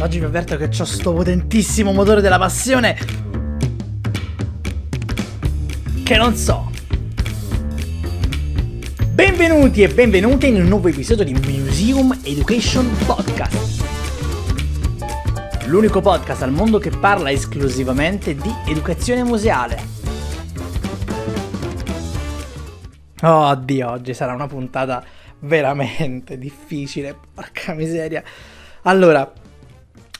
Oggi vi avverto che ho sto potentissimo motore della passione che non so. Benvenuti e benvenute in un nuovo episodio di Museum Education Podcast. L'unico podcast al mondo che parla esclusivamente di educazione museale. Oh Dio, oggi sarà una puntata veramente difficile, porca miseria. Allora,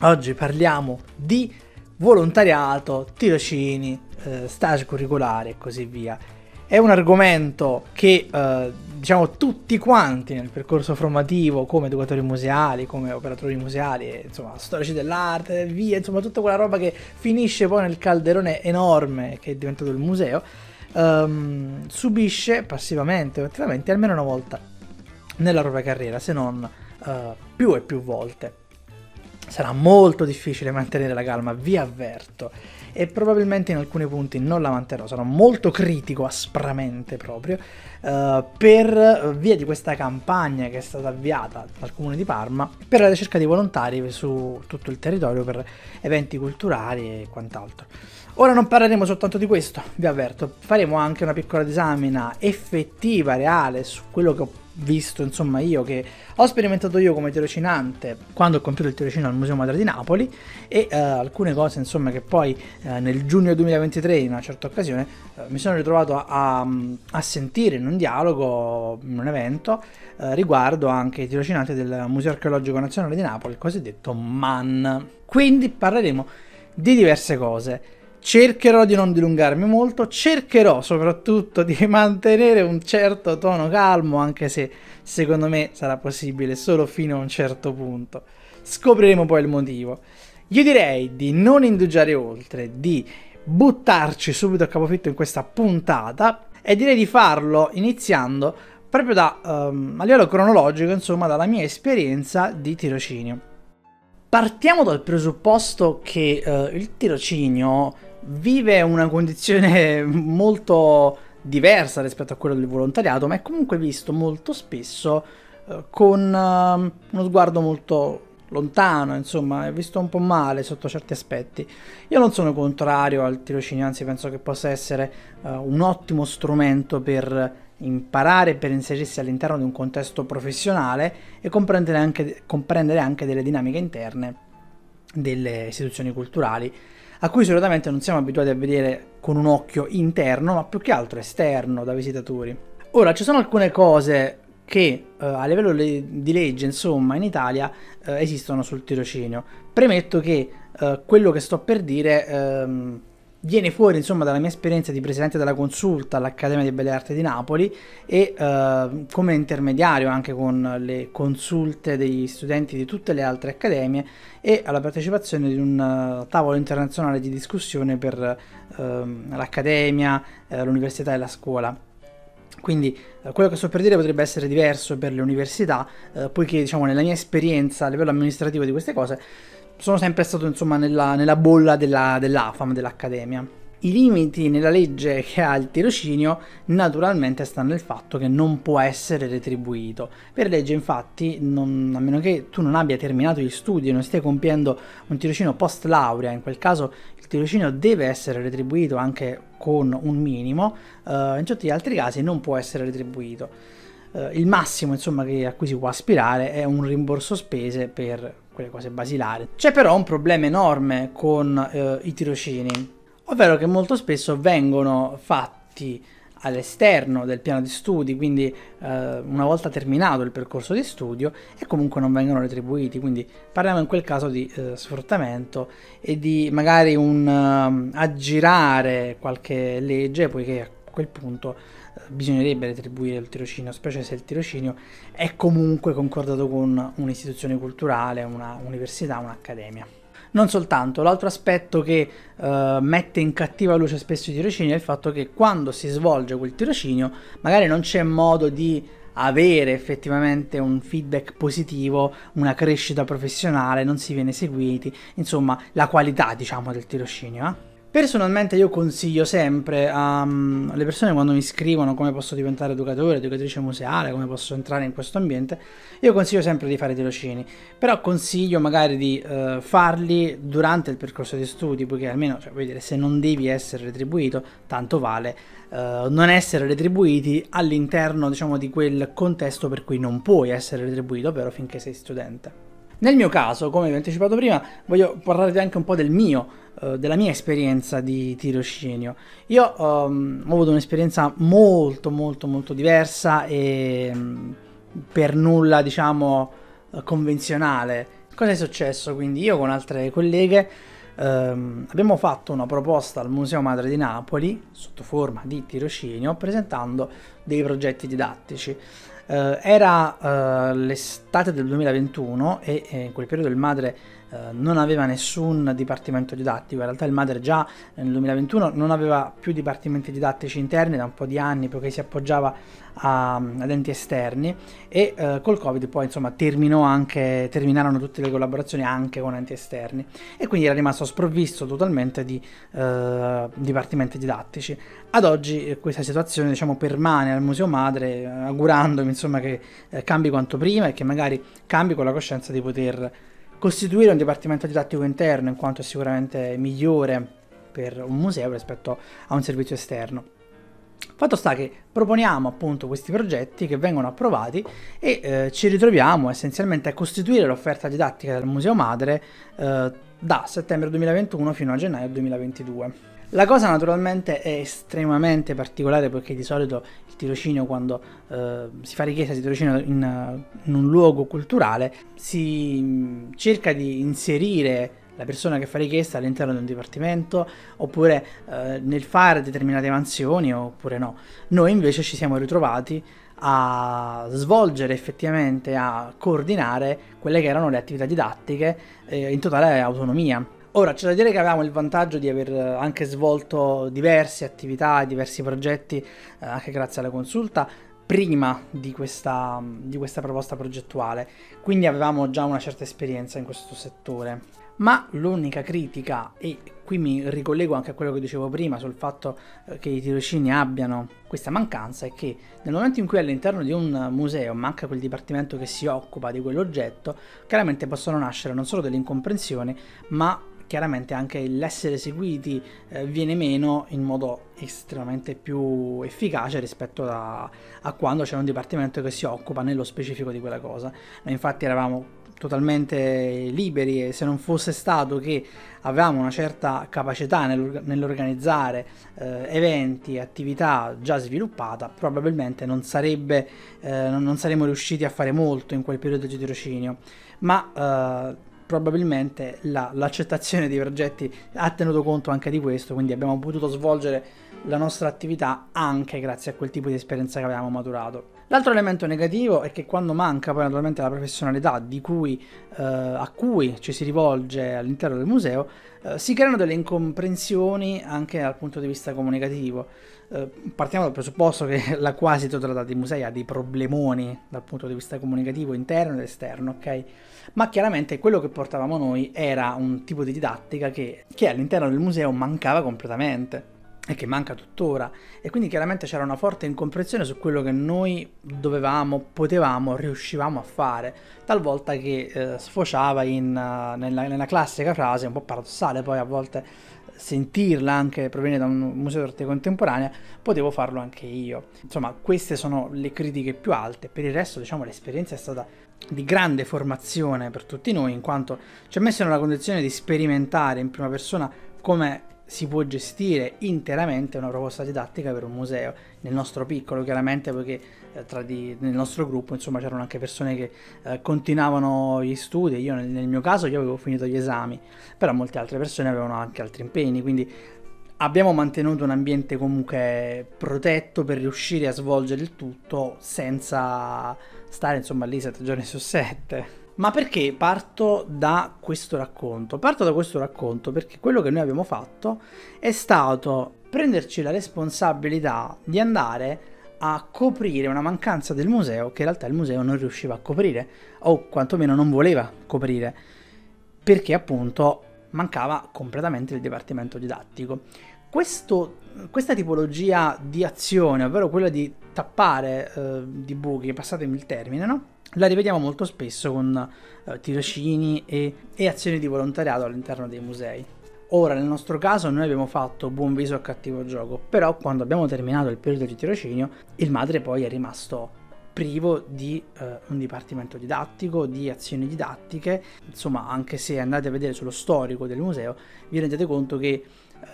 Oggi parliamo di volontariato, tirocini, eh, stage curricolari e così via. È un argomento che eh, diciamo tutti quanti nel percorso formativo come educatori museali, come operatori museali, insomma storici dell'arte, via, insomma tutta quella roba che finisce poi nel calderone enorme che è diventato il museo, ehm, subisce passivamente o attivamente almeno una volta nella propria carriera, se non eh, più e più volte. Sarà molto difficile mantenere la calma, vi avverto. E probabilmente in alcuni punti non la manterrò, sarò molto critico, aspramente proprio, uh, per via di questa campagna che è stata avviata dal comune di Parma per la ricerca di volontari su tutto il territorio per eventi culturali e quant'altro. Ora non parleremo soltanto di questo, vi avverto, faremo anche una piccola disamina effettiva, reale, su quello che ho visto insomma io che ho sperimentato io come tirocinante quando ho compiuto il tirocino al Museo Madre di Napoli e uh, alcune cose insomma che poi uh, nel giugno 2023 in una certa occasione uh, mi sono ritrovato a, a, sentire in un dialogo, in un evento riguardo anche i tirocinanti del Museo Archeologico Nazionale di Napoli, il cosiddetto MAN. Quindi parleremo di diverse cose cercherò di non dilungarmi molto, cercherò soprattutto di mantenere un certo tono calmo, anche se secondo me sarà possibile solo fino a un certo punto. Scopriremo poi il motivo. Io direi di non indugiare oltre, di buttarci subito a capofitto in questa puntata e direi di farlo iniziando proprio da, um, a livello cronologico, insomma, dalla mia esperienza di tirocinio. Partiamo dal presupposto che uh, il tirocinio vive una condizione molto diversa rispetto a quella del volontariato, ma è comunque visto molto spesso eh, con uh, uno sguardo molto lontano, insomma, è visto un po' male sotto certi aspetti. Io non sono contrario al tirocinio, anzi penso che possa essere uh, un ottimo strumento per imparare per inserirsi all'interno di un contesto professionale e comprendere anche, comprendere anche delle dinamiche interne delle istituzioni culturali a cui solitamente non siamo abituati a vedere con un occhio interno, ma più che altro esterno da visitatori. Ora, ci sono alcune cose che eh, a livello le- di legge, insomma, in Italia eh, esistono sul tirocinio. Premetto che eh, quello che sto per dire ehm, viene fuori insomma dalla mia esperienza di presidente della consulta all'Accademia di Belle Arti di Napoli e eh, come intermediario anche con le consulte degli studenti di tutte le altre accademie e alla partecipazione di un uh, tavolo internazionale di discussione per uh, l'accademia, uh, l'università e la scuola. Quindi eh, quello che sto per dire potrebbe essere diverso per le università, eh, poiché diciamo nella mia esperienza a livello amministrativo di queste cose sono sempre stato insomma nella, nella bolla della, dell'AFAM, dell'Accademia. I limiti nella legge che ha il tirocinio naturalmente stanno nel fatto che non può essere retribuito. Per legge infatti, non, a meno che tu non abbia terminato gli studi e non stia compiendo un tirocinio post laurea, in quel caso il tirocinio deve essere retribuito anche con un minimo, uh, in tutti gli altri casi non può essere retribuito. Uh, il massimo insomma, che, a cui si può aspirare è un rimborso spese per quelle cose basilari. C'è però un problema enorme con uh, i tirocini ovvero che molto spesso vengono fatti all'esterno del piano di studi, quindi eh, una volta terminato il percorso di studio e comunque non vengono retribuiti, quindi parliamo in quel caso di eh, sfruttamento e di magari un uh, aggirare qualche legge, poiché a quel punto bisognerebbe retribuire il tirocinio, specie se il tirocinio è comunque concordato con un'istituzione culturale, una università, un'accademia. Non soltanto, l'altro aspetto che uh, mette in cattiva luce spesso i tirocini è il fatto che quando si svolge quel tirocinio magari non c'è modo di avere effettivamente un feedback positivo, una crescita professionale, non si viene seguiti, insomma la qualità diciamo del tirocinio. Eh? Personalmente io consiglio sempre um, alle persone quando mi scrivono come posso diventare educatore, educatrice museale, come posso entrare in questo ambiente, io consiglio sempre di fare tirocini, però consiglio magari di uh, farli durante il percorso di studi, poiché almeno, cioè, dire, se non devi essere retribuito, tanto vale uh, non essere retribuiti all'interno diciamo, di quel contesto per cui non puoi essere retribuito, ovvero finché sei studente. Nel mio caso, come vi ho anticipato prima, voglio parlarvi anche un po' del mio, della mia esperienza di tirocinio. Io um, ho avuto un'esperienza molto molto molto diversa e um, per nulla, diciamo, uh, convenzionale. Cosa è successo? Quindi io con altre colleghe um, abbiamo fatto una proposta al Museo Madre di Napoli sotto forma di tirocinio presentando dei progetti didattici. Uh, era uh, l'estate del 2021 e eh, in quel periodo il madre uh, non aveva nessun dipartimento didattico, in realtà il madre già nel 2021 non aveva più dipartimenti didattici interni da un po' di anni perché si appoggiava a, ad enti esterni e uh, col covid poi insomma terminò anche, terminarono tutte le collaborazioni anche con enti esterni. E quindi era rimasto sprovvisto totalmente di uh, dipartimenti didattici. Ad oggi eh, questa situazione diciamo permane al museo madre augurandomi insomma che eh, cambi quanto prima e che magari cambi con la coscienza di poter costituire un dipartimento didattico interno in quanto è sicuramente migliore per un museo rispetto a un servizio esterno Fatto sta che proponiamo appunto questi progetti che vengono approvati e eh, ci ritroviamo essenzialmente a costituire l'offerta didattica del Museo Madre eh, da settembre 2021 fino a gennaio 2022. La cosa naturalmente è estremamente particolare perché di solito il tirocinio quando eh, si fa richiesta di tirocinio in, in un luogo culturale si mm, cerca di inserire la persona che fa richiesta all'interno di un dipartimento oppure eh, nel fare determinate mansioni oppure no. Noi invece ci siamo ritrovati a svolgere effettivamente, a coordinare quelle che erano le attività didattiche eh, in totale autonomia. Ora c'è da dire che avevamo il vantaggio di aver anche svolto diverse attività e diversi progetti eh, anche grazie alla consulta prima di questa, di questa proposta progettuale, quindi avevamo già una certa esperienza in questo settore. Ma l'unica critica, e qui mi ricollego anche a quello che dicevo prima sul fatto eh, che i tirocini abbiano questa mancanza, è che nel momento in cui all'interno di un museo manca quel dipartimento che si occupa di quell'oggetto, chiaramente possono nascere non solo delle incomprensioni, ma chiaramente anche l'essere seguiti eh, viene meno in modo estremamente più efficace rispetto a, a, quando c'è un dipartimento che si occupa nello specifico di quella cosa. Noi infatti eravamo totalmente liberi e se non fosse stato che avevamo una certa capacità nell'organizzare eh, eventi, attività già sviluppata, probabilmente non, sarebbe, eh, non, saremmo riusciti a fare molto in quel periodo di tirocinio, ma eh, probabilmente la, l'accettazione dei progetti ha tenuto conto anche di questo, quindi abbiamo potuto svolgere la nostra attività anche grazie a quel tipo di esperienza che avevamo maturato. L'altro elemento negativo è che quando manca poi naturalmente la professionalità cui, eh, a cui ci si rivolge all'interno del museo, eh, si creano delle incomprensioni anche dal punto di vista comunicativo. Eh, partiamo dal presupposto che la quasi totalità dei musei ha dei problemoni dal punto di vista comunicativo interno ed esterno, ok? Ma chiaramente quello che portavamo noi era un tipo di didattica che, che all'interno del museo mancava completamente e che manca tuttora e quindi chiaramente c'era una forte incomprensione su quello che noi dovevamo, potevamo, riuscivamo a fare, talvolta che eh, sfociava in, uh, nella, nella, classica frase, un po' paradossale poi a volte sentirla anche provenire da un museo d'arte contemporanea, potevo farlo anche io. Insomma, queste sono le critiche più alte, per il resto diciamo l'esperienza è stata di grande formazione per tutti noi, in quanto ci ha messo nella condizione di sperimentare in prima persona come si può gestire interamente una proposta didattica per un museo, nel nostro piccolo chiaramente perché eh, tra di, nel nostro gruppo insomma c'erano anche persone che eh, continuavano gli studi, io nel, nel, mio caso io avevo finito gli esami, però molte altre persone avevano anche altri impegni, quindi abbiamo mantenuto un ambiente comunque protetto per riuscire a svolgere il tutto senza stare insomma lì sette giorni su sette. Ma perché parto da questo racconto? Parto da questo racconto perché quello che noi abbiamo fatto è stato prenderci la responsabilità di andare a coprire una mancanza del museo che in realtà il museo non riusciva a coprire o quantomeno non voleva coprire perché appunto mancava completamente il dipartimento didattico. Questo, questa tipologia di azione, ovvero quella di tappare eh, di buchi, passatemi il termine, no? la rivediamo molto spesso con eh, tirocini e, e azioni di volontariato all'interno dei musei. Ora, nel nostro caso, noi abbiamo fatto buon viso a cattivo gioco, però quando abbiamo terminato il periodo di tirocinio, il madre poi è rimasto privo di eh, un dipartimento didattico, di azioni didattiche, insomma, anche se andate a vedere sullo storico del museo, vi rendete conto che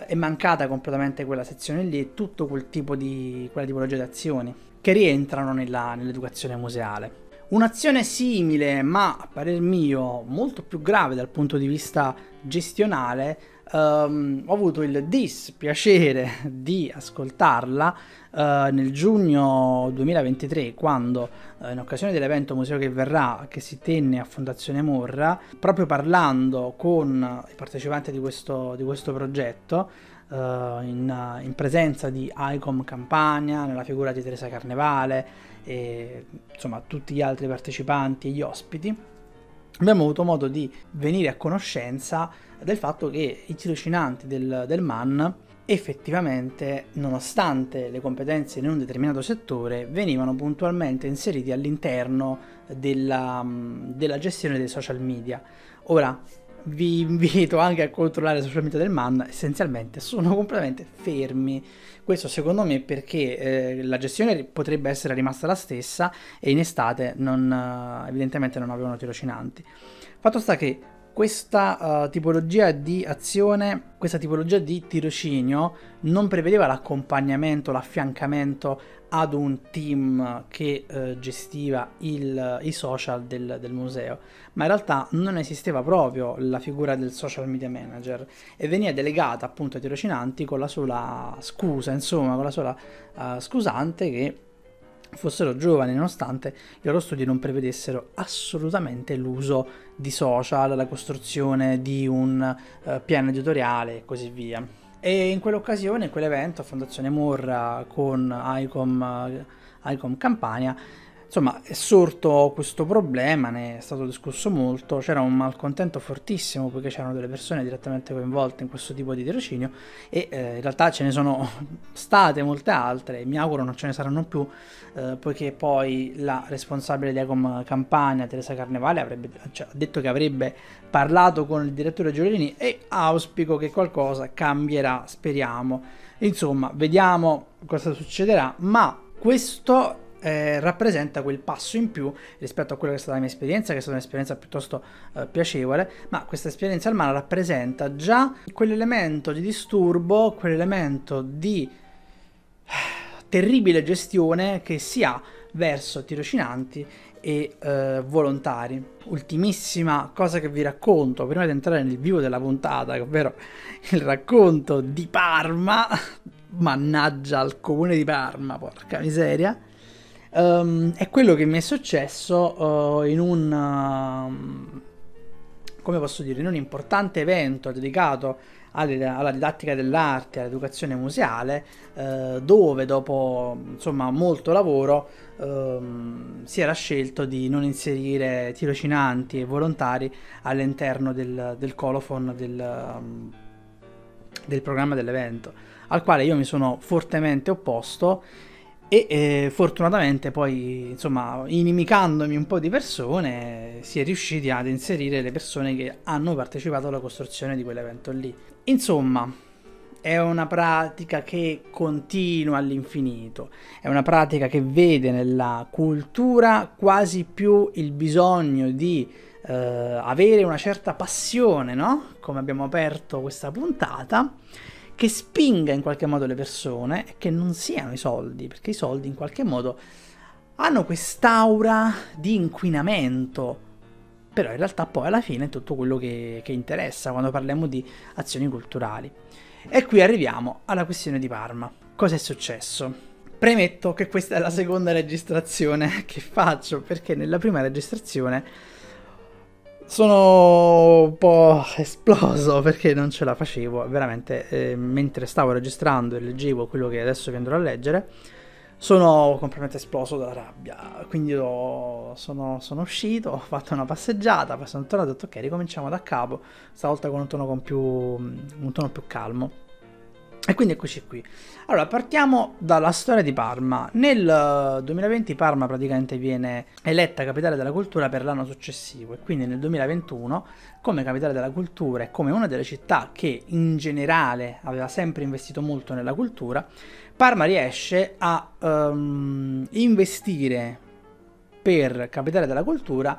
è mancata completamente quella sezione lì e tutto quel tipo di, quella tipologia di azioni che rientrano nella, nell'educazione museale. Un'azione simile, ma a parer mio molto più grave dal punto di vista gestionale, um, ho avuto il dispiacere di ascoltarla uh, nel giugno 2023, quando uh, in occasione dell'evento Museo che verrà, che si tenne a Fondazione Morra, proprio parlando con i partecipanti di questo, di questo progetto, Uh, in, in, presenza di ICOM Campania, nella figura di Teresa Carnevale e insomma tutti gli altri partecipanti e gli ospiti, abbiamo avuto modo di venire a conoscenza del fatto che i tirocinanti del, del MAN effettivamente, nonostante le competenze in un determinato settore, venivano puntualmente inseriti all'interno della, della gestione dei social media. Ora, vi invito anche a controllare i social media del MAN, essenzialmente sono completamente fermi. Questo secondo me perché eh, la gestione potrebbe essere rimasta la stessa e in estate non, eh, evidentemente non avevano tirocinanti. Fatto sta che questa uh, tipologia di azione, questa tipologia di tirocinio non prevedeva l'accompagnamento, l'affiancamento ad un team che uh, gestiva il, i social del, del, museo, ma in realtà non esisteva proprio la figura del social media manager e veniva delegata appunto ai tirocinanti con la sola scusa, insomma, con la sola uh, scusante che fossero giovani nonostante i loro studi non prevedessero assolutamente l'uso di social, la costruzione di un uh, piano editoriale e così via. E in quell'occasione, in quell'evento, Fondazione Morra con ICOM, uh, ICOM Campania, Insomma, è sorto questo problema, ne è stato discusso molto, c'era un malcontento fortissimo poiché c'erano delle persone direttamente coinvolte in questo tipo di tirocinio e eh, in realtà ce ne sono state molte altre, mi auguro non ce ne saranno più, eh, poiché poi la responsabile di Ecom Campania, Teresa Carnevale, avrebbe, cioè, ha detto che avrebbe parlato con il direttore Giolini e auspico che qualcosa cambierà, speriamo. Insomma, vediamo cosa succederà, ma questo eh, rappresenta quel passo in più rispetto a quella che è stata la mia esperienza, che è stata un'esperienza piuttosto eh, piacevole, ma questa esperienza al mare rappresenta già quell'elemento di disturbo, quell'elemento di eh, terribile gestione che si ha verso tirocinanti e eh, volontari. Ultimissima cosa che vi racconto prima di entrare nel vivo della puntata, ovvero il racconto di Parma. Mannaggia al comune di Parma, porca miseria. Um, è quello che mi è successo uh, in un uh, come posso dire in un importante evento dedicato alla didattica dell'arte all'educazione museale uh, dove dopo insomma molto lavoro ehm, si era scelto di non inserire tirocinanti e volontari all'interno del, del colofon del, um, del programma dell'evento al quale io mi sono fortemente opposto e eh, fortunatamente poi, insomma, inimicandomi un po' di persone, si è riusciti ad inserire le persone che hanno partecipato alla costruzione di quell'evento lì. Insomma, è una pratica che continua all'infinito, è una pratica che vede nella cultura quasi più il bisogno di eh, avere una certa passione, no? Come abbiamo aperto questa puntata che spinga in qualche modo le persone e che non siano i soldi, perché i soldi in qualche modo hanno quest'aura di inquinamento, però in realtà poi alla fine è tutto quello che, che interessa quando parliamo di azioni culturali. E qui arriviamo alla questione di Parma. Cosa è successo? Premetto che questa è la seconda registrazione che faccio perché nella prima registrazione sono un po' esploso perché non ce la facevo, veramente, eh, mentre stavo registrando e leggevo quello che adesso vi andrò a leggere, sono completamente esploso dalla rabbia. Quindi sono, sono, uscito, ho fatto una passeggiata, poi sono tornato e ho detto ok, ricominciamo da capo, stavolta con un tono, con più, un tono più calmo. E quindi eccoci qui. Allora, partiamo dalla storia di Parma. Nel 2020 eh, Parma praticamente viene eletta capitale della cultura per l'anno successivo e quindi nel 2021 come capitale della cultura e come una delle città che in generale aveva sempre investito molto nella cultura, Parma riesce a um, investire per capitale della cultura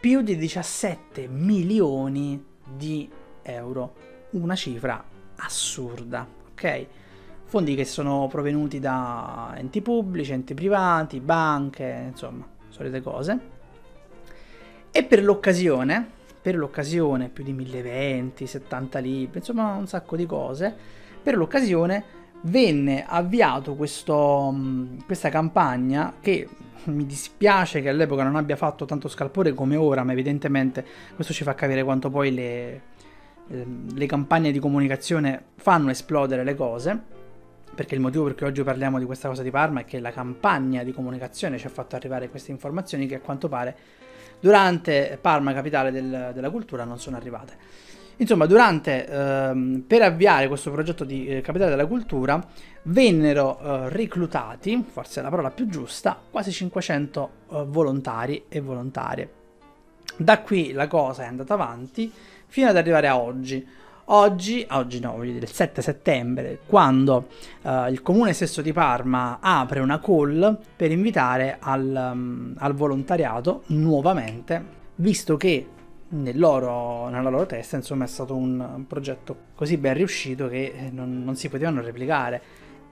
più di 17 milioni di euro, una cifra assurda ok? Fondi che sono provenuti da enti pubblici, enti privati, banche, insomma, solite cose. E per l'occasione, per l'occasione, più di 1020, 70 libri, insomma un sacco di cose, per l'occasione venne avviato questo, questa campagna che mi dispiace che all'epoca non abbia fatto tanto scalpore come ora, ma evidentemente questo ci fa capire quanto poi le, Ehm, le campagne di comunicazione fanno esplodere le cose, perché il motivo per cui oggi parliamo di questa cosa di Parma è che la campagna di comunicazione ci ha fatto arrivare queste informazioni che a quanto pare durante Parma, capitale del, della cultura, non sono arrivate. Insomma, durante, ehm, per avviare questo progetto di eh, Capitale della Cultura, vennero eh, reclutati, forse è la parola più giusta, quasi 500 eh, volontari e volontarie. Da qui la cosa è andata avanti fino ad arrivare a oggi. Oggi, oggi no, voglio dire il 7 settembre, quando uh, il comune stesso di Parma apre una call per invitare al, um, al volontariato nuovamente, visto che loro, nella loro testa insomma è stato un progetto così ben riuscito che non, non si potevano replicare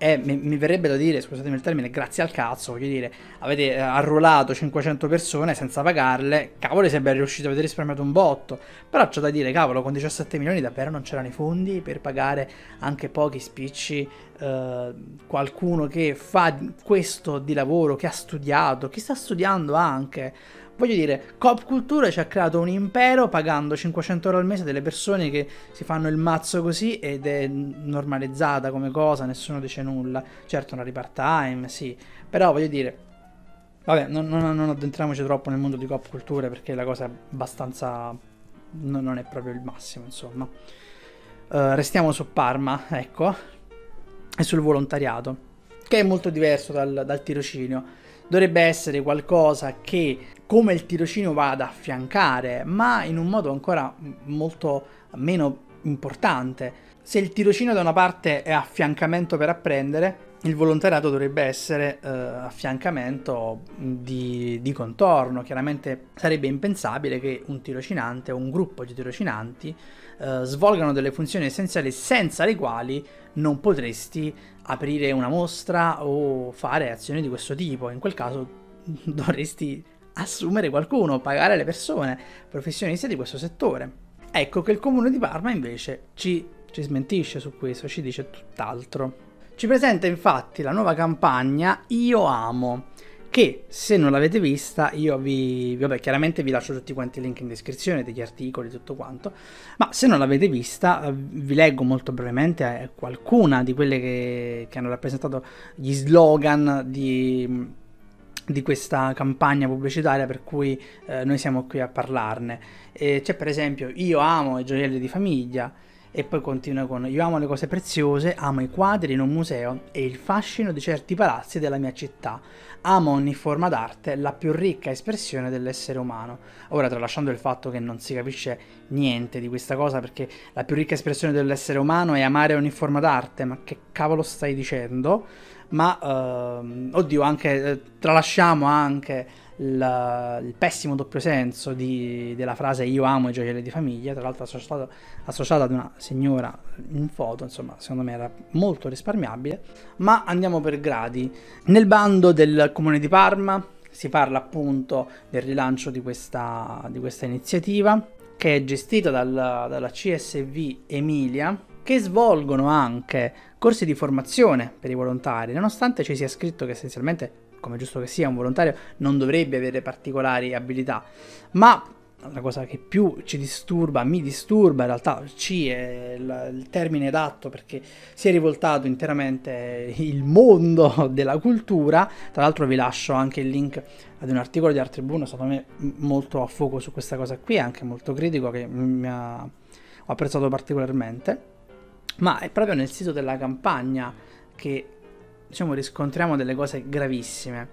e mi, mi, verrebbe da dire, scusatemi il termine, grazie al cazzo, voglio dire, avete arruolato 500 persone senza pagarle, cavolo se ben riuscito, avete risparmiato un botto, però c'è da dire, cavolo, con 17 milioni davvero non c'erano i fondi per pagare anche pochi spicci, eh, qualcuno che fa questo di lavoro, che ha studiato, che sta studiando anche, Voglio dire, Cop Culture ci ha creato un impero pagando 500 euro al mese delle persone che si fanno il mazzo così ed è normalizzata come cosa, nessuno dice nulla. Certo, una repart time, sì, però voglio dire, vabbè, non, non, non, addentriamoci troppo nel mondo di Cop Culture perché la cosa è abbastanza... non, non è proprio il massimo, insomma. Uh, restiamo su Parma, ecco, e sul volontariato, che è molto diverso dal, dal tirocinio dovrebbe essere qualcosa che come il tirocinio va ad affiancare, ma in un modo ancora molto meno importante. Se il tirocinio da una parte è affiancamento per apprendere, il volontariato dovrebbe essere eh, affiancamento di, di, contorno. Chiaramente sarebbe impensabile che un tirocinante o un gruppo di tirocinanti eh, svolgano delle funzioni essenziali senza le quali non potresti aprire una mostra o fare azioni di questo tipo. In quel caso dovresti assumere qualcuno, pagare le persone, professionisti di questo settore. Ecco che il comune di Parma invece ci, ci smentisce su questo, ci dice tutt'altro. Ci presenta infatti la nuova campagna Io amo, che se non l'avete vista io vi, vabbè chiaramente vi lascio tutti quanti i link in descrizione degli articoli tutto quanto ma se non l'avete vista vi leggo molto brevemente eh, qualcuna di quelle che, che hanno rappresentato gli slogan di, di questa campagna pubblicitaria per cui eh, noi siamo qui a parlarne e c'è per esempio io amo i gioielli di famiglia e poi continua con Io amo le cose preziose, amo i quadri in un museo e il fascino di certi palazzi della mia città. Amo ogni forma d'arte, la più ricca espressione dell'essere umano. Ora, tralasciando il fatto che non si capisce niente di questa cosa, perché la più ricca espressione dell'essere umano è amare ogni forma d'arte, ma che cavolo stai dicendo? Ma, uh, oddio, anche, eh, tralasciamo anche il, il pessimo doppio senso di, della frase io amo i gioielli di famiglia, tra l'altro associato, associata ad una signora in foto, insomma secondo me era molto risparmiabile, ma andiamo per gradi. Nel bando del comune di Parma si parla appunto del rilancio di questa, di questa iniziativa che è gestita dal, dalla CSV Emilia che svolgono anche corsi di formazione per i volontari, nonostante ci sia scritto che essenzialmente come giusto che sia, un volontario non dovrebbe avere particolari abilità, ma la cosa che più ci disturba, mi disturba, in realtà C è il, termine adatto perché si è rivoltato interamente il mondo della cultura. Tra l'altro vi lascio anche il link ad un articolo di Art Tribune, secondo me molto a fuoco su questa cosa qui, anche molto critico, che mi ha, ho apprezzato particolarmente. Ma è proprio nel sito della campagna che diciamo riscontriamo delle cose gravissime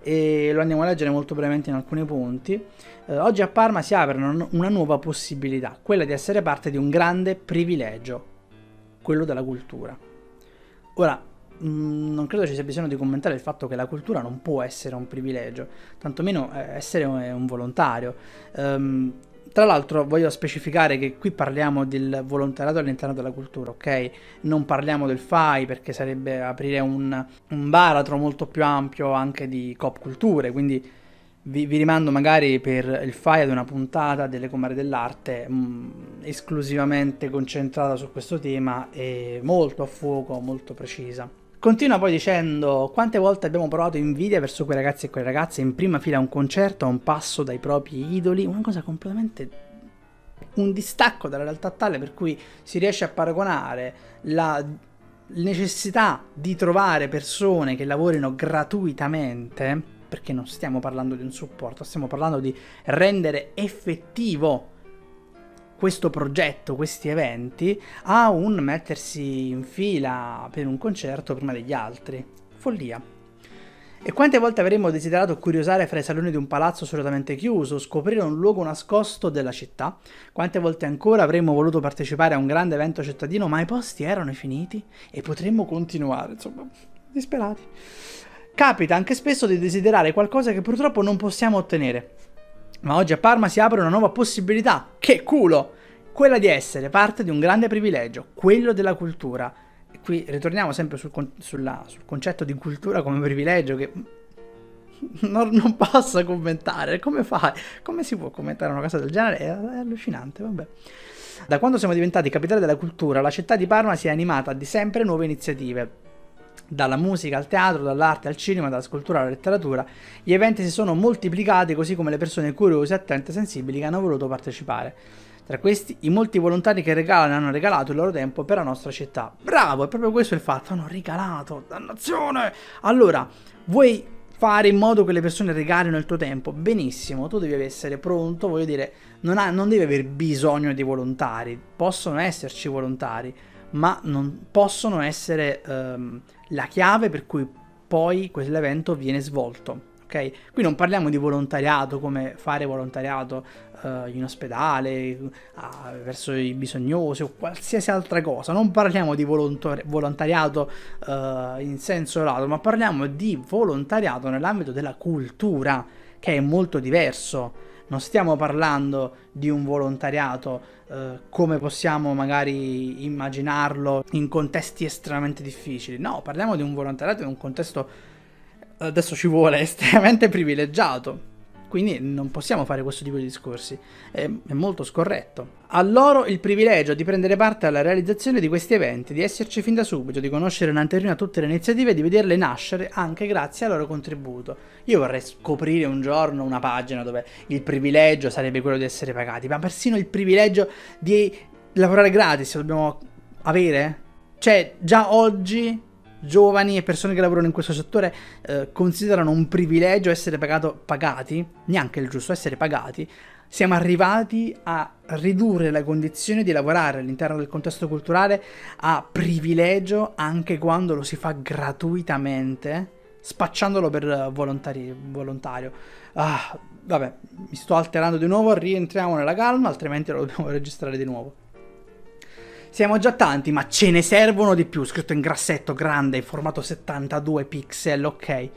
e lo andiamo a leggere molto brevemente in alcuni punti. Eh, oggi a Parma si apre una nuova possibilità, quella di essere parte di un grande privilegio, quello della cultura. Ora, mh, mm, non credo ci sia bisogno di commentare il fatto che la cultura non può essere un privilegio, tantomeno eh, essere un, un volontario. Um, tra l'altro voglio specificare che qui parliamo del volontariato all'interno della cultura, ok? Non parliamo del FAI perché sarebbe aprire un, un baratro molto più ampio anche di cop culture, quindi vi, vi, rimando magari per il FAI ad una puntata delle Comare dell'Arte mh, mm, esclusivamente concentrata su questo tema e molto a fuoco, molto precisa. Continua poi dicendo quante volte abbiamo provato invidia verso quei ragazzi e quelle ragazze in prima fila a un concerto, a un passo dai propri idoli, una cosa completamente un distacco dalla realtà tale per cui si riesce a paragonare la necessità di trovare persone che lavorino gratuitamente perché non stiamo parlando di un supporto, stiamo parlando di rendere effettivo questo progetto, questi eventi, a un mettersi in fila per un concerto prima degli altri. Follia. E quante volte avremmo desiderato curiosare fra i saloni di un palazzo assolutamente chiuso, scoprire un luogo nascosto della città? Quante volte ancora avremmo voluto partecipare a un grande evento cittadino, ma i posti erano finiti e potremmo continuare, insomma, disperati. Capita anche spesso di desiderare qualcosa che purtroppo non possiamo ottenere. Ma oggi a Parma si apre una nuova possibilità. Che culo! Quella di essere parte di un grande privilegio, quello della cultura. E qui ritorniamo sempre sul, con- sulla, sul concetto di cultura come privilegio che non, non, posso commentare. Come fai? Come si può commentare una cosa del genere? È, è allucinante, vabbè. Da quando siamo diventati capitale della cultura, la città di Parma si è animata di sempre nuove iniziative dalla musica al teatro, dall'arte al cinema, dalla scultura alla letteratura, gli eventi si sono moltiplicati così come le persone curiose, attente e sensibili che hanno voluto partecipare. Tra questi, i molti volontari che regalano hanno regalato il loro tempo per la nostra città. Bravo, è proprio questo il fatto, hanno regalato, dannazione! Allora, vuoi fare in modo che le persone regalino il tuo tempo? Benissimo, tu devi essere pronto, voglio dire, non, ha, non devi aver bisogno di volontari, possono esserci volontari, ma non possono essere um, la chiave per cui poi quell'evento viene svolto. Okay? Qui non parliamo di volontariato come fare volontariato uh, in ospedale, uh, verso i bisognosi o qualsiasi altra cosa. Non parliamo di volontar- volontariato uh, in senso lato, ma parliamo di volontariato nell'ambito della cultura, che è molto diverso non stiamo parlando di un volontariato eh, come possiamo magari immaginarlo in contesti estremamente difficili. No, parliamo di un volontariato in un contesto adesso ci vuole estremamente privilegiato. Quindi non possiamo fare questo tipo di discorsi, è, è, molto scorretto. A loro il privilegio di prendere parte alla realizzazione di questi eventi, di esserci fin da subito, di conoscere in anteprima tutte le iniziative e di vederle nascere anche grazie al loro contributo. Io vorrei scoprire un giorno una pagina dove il privilegio sarebbe quello di essere pagati, ma persino il privilegio di lavorare gratis lo dobbiamo avere? Cioè, già oggi giovani e persone che lavorano in questo settore eh, considerano un privilegio essere pagato, pagati, neanche il giusto essere pagati, siamo arrivati a ridurre la condizione di lavorare all'interno del contesto culturale a privilegio anche quando lo si fa gratuitamente, spacciandolo per volontari, volontario. Ah, vabbè, mi sto alterando di nuovo, rientriamo nella calma, altrimenti lo dobbiamo registrare di nuovo. Siamo già tanti, ma ce ne servono di più. Scritto in grassetto, grande, in formato 72 pixel, ok.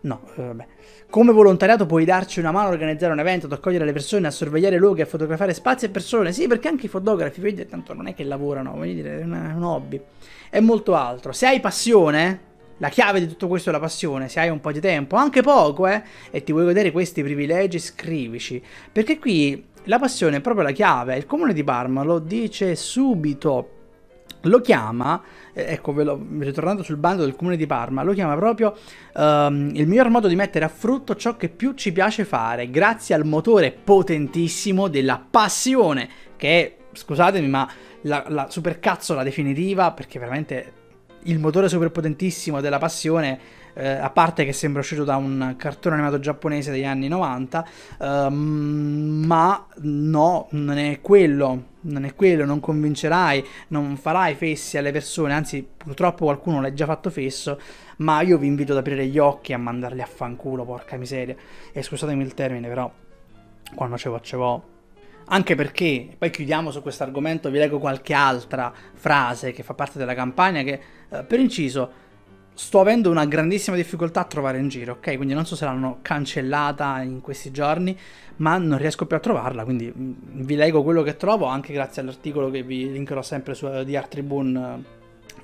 No, eh, vabbè. Come volontariato puoi darci una mano a organizzare un evento, ad accogliere le persone, a sorvegliare luoghi, a fotografare spazi e persone. Sì, perché anche i fotografi, vedi, tanto non è che lavorano, voglio dire, è, un hobby. È molto altro. Se hai passione, la chiave di tutto questo è la passione. Se hai un po' di tempo, anche poco, eh, e ti vuoi godere questi privilegi, scrivici. Perché qui la passione è proprio la chiave. Il comune di Parma lo dice subito. Lo chiama eh, ecco, ve lo, ritornando sul bando del comune di Parma, lo chiama proprio um, il miglior modo di mettere a frutto ciò che più ci piace fare, grazie al motore potentissimo della passione, che è, scusatemi, ma la, la supercazzola definitiva, perché veramente il motore super potentissimo della passione eh, a parte che sembra uscito da un cartone animato giapponese degli anni 90, eh, ma no, non è quello, non è quello, non convincerai, non farai fessi alle persone, anzi purtroppo qualcuno l'ha già fatto fesso, ma io vi invito ad aprire gli occhi e a mandarli a fanculo, porca miseria. E scusatemi il termine, però quando ce vo anche perché, poi chiudiamo su questo argomento, vi leggo qualche altra frase che fa parte della campagna che, eh, per inciso, sto avendo una grandissima difficoltà a trovare in giro, ok? Quindi non so se l'hanno cancellata in questi giorni, ma non riesco più a trovarla, quindi mm, vi leggo quello che trovo, anche grazie all'articolo che vi linkerò sempre su di Art Tribune.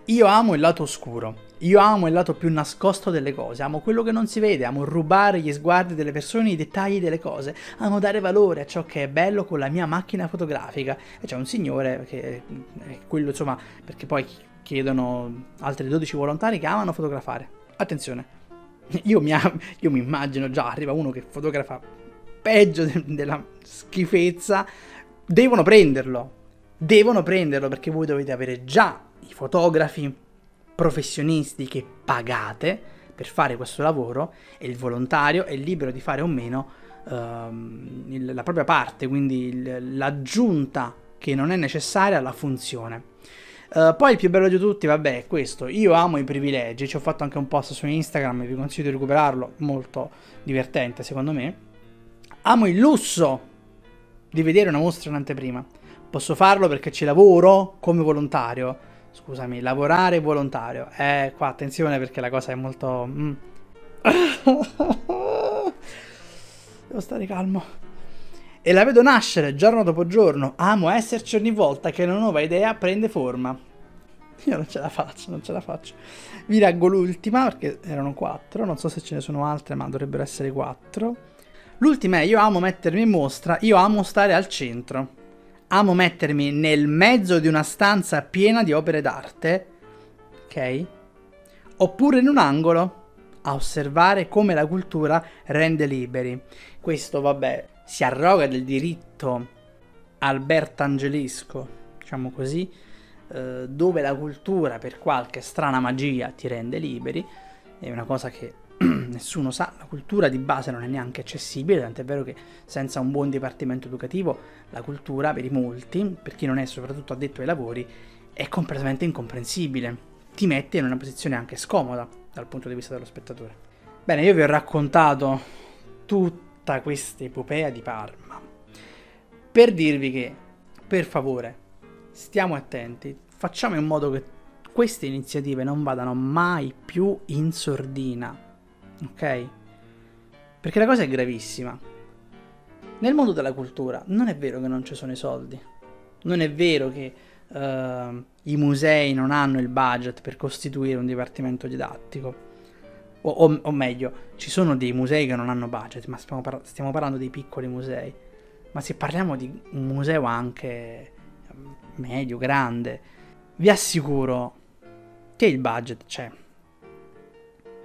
Io amo il lato oscuro, io amo il lato più nascosto delle cose, amo quello che non si vede, amo rubare gli sguardi delle persone, i dettagli delle cose, amo dare valore a ciò che è bello con la mia macchina fotografica. E c'è un signore che è quello, insomma, perché poi chiedono altri 12 volontari che amano fotografare. Attenzione, io mi, io mi immagino già, arriva uno che fotografa peggio de- della schifezza, devono prenderlo, devono prenderlo perché voi dovete avere già fotografi professionisti che pagate per fare questo lavoro e il volontario è libero di fare o meno ehm, il, la propria parte, quindi il, l'aggiunta che non è necessaria alla funzione. Uh, poi il più bello di tutti, vabbè, è questo. Io amo i privilegi. Ci ho fatto anche un post su Instagram. Vi consiglio di recuperarlo. Molto divertente, secondo me. Amo il lusso di vedere una mostra in anteprima. Posso farlo perché ci lavoro come volontario. Scusami, lavorare volontario. Eh, qua attenzione perché la cosa è molto. Mm. Devo stare calmo. E la vedo nascere giorno dopo giorno. Amo esserci ogni volta che una nuova idea prende forma. Io non ce la faccio, non ce la faccio. Vi leggo l'ultima perché erano quattro. Non so se ce ne sono altre, ma dovrebbero essere quattro. L'ultima è: Io amo mettermi in mostra, io amo stare al centro. Amo mettermi nel mezzo di una stanza piena di opere d'arte. Ok? Oppure in un angolo a osservare come la cultura rende liberi. Questo, vabbè, si arroga del diritto albertangelisco, diciamo così, eh, dove la cultura per qualche strana magia ti rende liberi, è una cosa che nessuno sa, la cultura di base non è neanche accessibile, tant'è vero che senza un buon dipartimento educativo la cultura per i molti, per chi non è soprattutto addetto ai lavori, è completamente incomprensibile, ti mette in una posizione anche scomoda dal punto di vista dello spettatore. Bene, io vi ho raccontato tutta questa epopea di Parma. Per dirvi che, per favore, stiamo attenti, facciamo in modo che queste iniziative non vadano mai più in sordina, ok? Perché la cosa è gravissima. Nel mondo della cultura non è vero che non ci sono i soldi, non è vero che uh, i musei non hanno il budget per costituire un dipartimento didattico o, o, o, meglio, ci sono dei musei che non hanno budget, ma stiamo, par- stiamo, parlando dei piccoli musei. Ma se parliamo di un museo anche ehm, medio, grande, vi assicuro che il budget c'è.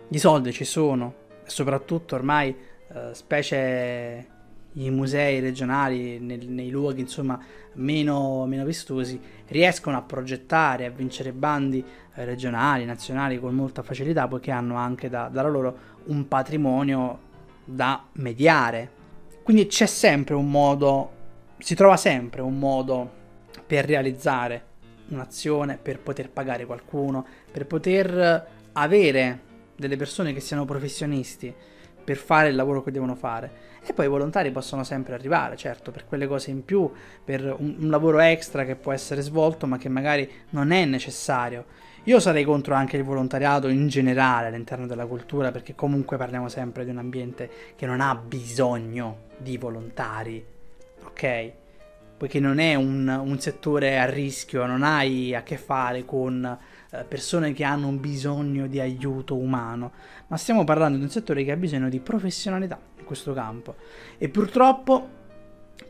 I soldi ci sono, e soprattutto ormai, eh, specie i musei regionali nel, nei luoghi insomma meno, meno, vistosi riescono a progettare a vincere bandi eh, regionali, nazionali con molta facilità poiché hanno anche da, da loro un patrimonio da mediare. Quindi c'è sempre un modo, si trova sempre un modo per realizzare un'azione, per poter pagare qualcuno, per poter avere delle persone che siano professionisti per fare il lavoro che devono fare. E poi i volontari possono sempre arrivare, certo, per quelle cose in più, per un, un, lavoro extra che può essere svolto ma che magari non è necessario. Io sarei contro anche il volontariato in generale all'interno della cultura perché comunque parliamo sempre di un ambiente che non ha bisogno di volontari, ok? Poiché non è un, un settore a rischio, non hai a che fare con eh, persone che hanno bisogno di aiuto umano, ma stiamo parlando di un settore che ha bisogno di professionalità questo campo. E purtroppo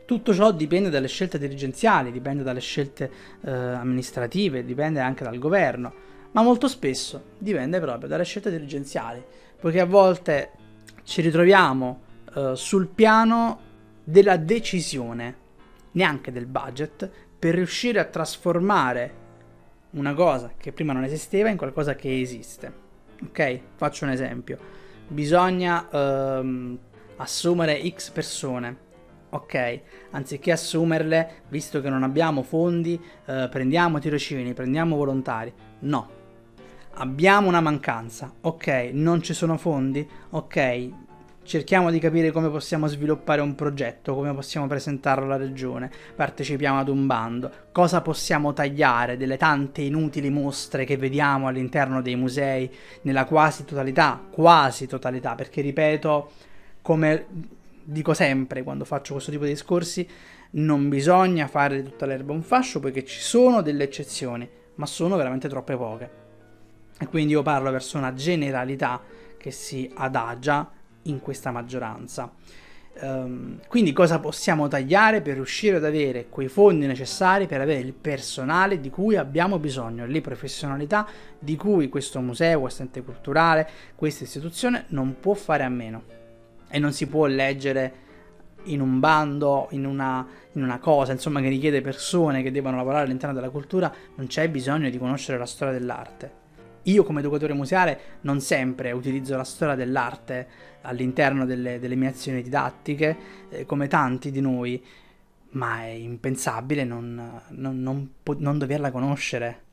tutto ciò dipende dalle scelte dirigenziali, dipende dalle scelte eh, amministrative, dipende anche dal governo. ma molto spesso dipende proprio dalle scelte dirigenziali, poiché a volte ci ritroviamo uh, sul piano della decisione, neanche del budget, per riuscire a trasformare una cosa che prima non esisteva in qualcosa che esiste. Ok? Faccio un esempio. Bisogna um, assumere X persone. Ok, anziché assumerle, visto che non abbiamo fondi, eh, prendiamo tirocini, prendiamo volontari. No. Abbiamo una mancanza. Ok, non ci sono fondi. Ok, cerchiamo di capire come possiamo sviluppare un progetto, come possiamo presentarlo alla regione, partecipiamo ad un bando, cosa possiamo tagliare delle tante inutili mostre che vediamo all'interno dei musei nella quasi totalità, quasi totalità, perché ripeto, come dico sempre quando faccio questo tipo di discorsi, non bisogna fare tutta l'erba un fascio perché ci sono delle eccezioni, ma sono veramente troppe poche. E quindi io parlo verso una generalità che si adagia in questa maggioranza. Um, quindi cosa possiamo tagliare per riuscire ad avere quei fondi necessari per avere il personale di cui abbiamo bisogno, le professionalità di cui questo museo, questo ente culturale, questa istituzione non può fare a meno e non si può leggere in un bando, in una, in una cosa, insomma, che richiede persone che devono lavorare all'interno della cultura, non c'è bisogno di conoscere la storia dell'arte. Io come educatore museale non sempre utilizzo la storia dell'arte all'interno delle, delle mie azioni didattiche, eh, come tanti di noi, ma è impensabile non, non, non, non doverla conoscere.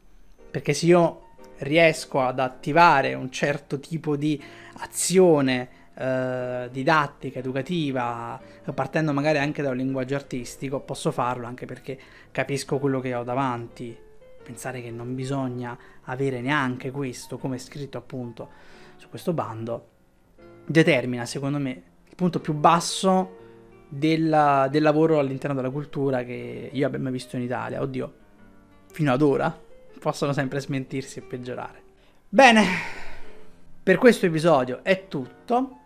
Perché se io riesco ad attivare un certo tipo di azione eh, didattica, educativa, partendo magari anche da un linguaggio artistico, posso farlo anche perché capisco quello che ho davanti. Pensare che non bisogna avere neanche questo, come scritto appunto su questo bando, determina secondo me il punto più basso della, del lavoro all'interno della cultura che io abbia mai visto in Italia. Oddio, fino ad ora possono sempre smentirsi e peggiorare. Bene, per questo episodio è tutto.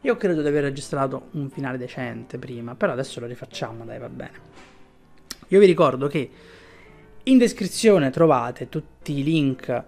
Io credo di aver registrato un finale decente prima, però adesso lo rifacciamo, dai, va bene. Io vi ricordo che in descrizione trovate tutti i link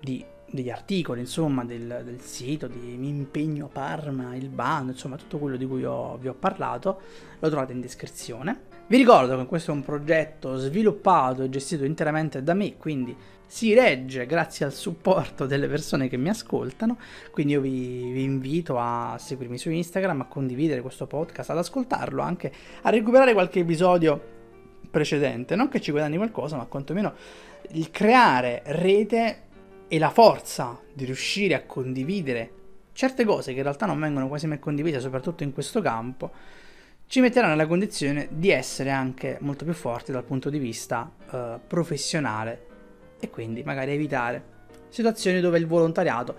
di, degli articoli, insomma, del, del, sito, di Mi impegno Parma, il bando, insomma, tutto quello di cui ho, vi ho parlato, lo trovate in descrizione. Vi ricordo che questo è un progetto sviluppato e gestito interamente da me, quindi si regge grazie al supporto delle persone che mi ascoltano, quindi io vi, vi, invito a seguirmi su Instagram, a condividere questo podcast, ad ascoltarlo anche, a recuperare qualche episodio precedente, non che ci guadagni qualcosa, ma quantomeno il creare rete e la forza di riuscire a condividere certe cose che in realtà non vengono quasi mai condivise, soprattutto in questo campo, ci metterà nella condizione di essere anche molto più forti dal punto di vista eh, professionale e quindi magari evitare situazioni dove il volontariato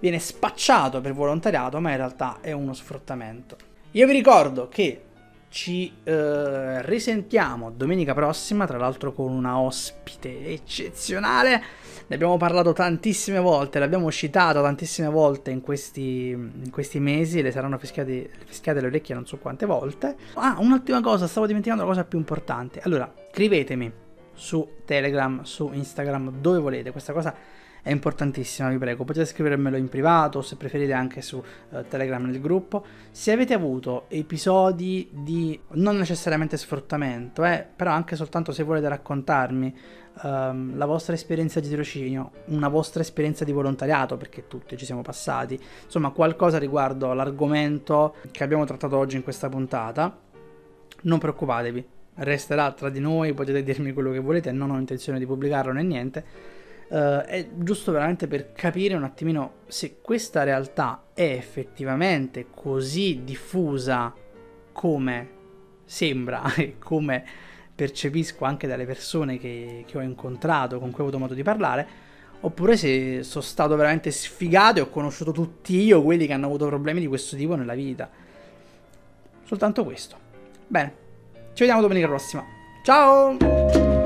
viene spacciato per volontariato, ma in realtà è uno sfruttamento. Io vi ricordo che ci eh, risentiamo domenica prossima, tra l'altro con una ospite eccezionale. Ne abbiamo parlato tantissime volte, l'abbiamo citato tantissime volte in questi, in questi mesi, le saranno fischiate, fischiate le orecchie non so quante volte. Ah, un'ultima cosa, stavo dimenticando la cosa più importante. Allora, scrivetemi su Telegram, su Instagram, dove volete. Questa cosa è importantissima, vi prego. Potete scrivermelo in privato o se preferite anche su uh, Telegram nel gruppo. Se avete avuto episodi di non necessariamente sfruttamento, eh, però anche soltanto se volete raccontarmi um, la vostra esperienza di tirocinio, una vostra esperienza di volontariato, perché tutti ci siamo passati, insomma qualcosa riguardo l'argomento che abbiamo trattato oggi in questa puntata, non preoccupatevi. Resterà tra di noi, potete dirmi quello che volete, non ho intenzione di pubblicarlo né niente Uh, è giusto veramente per capire un attimino se questa realtà è effettivamente così diffusa come sembra e come percepisco anche dalle persone che, che ho incontrato, con cui ho avuto modo di parlare, oppure se sono stato veramente sfigato e ho conosciuto tutti io quelli che hanno avuto problemi di questo tipo nella vita. Soltanto questo. Bene, ci vediamo domenica prossima. Ciao!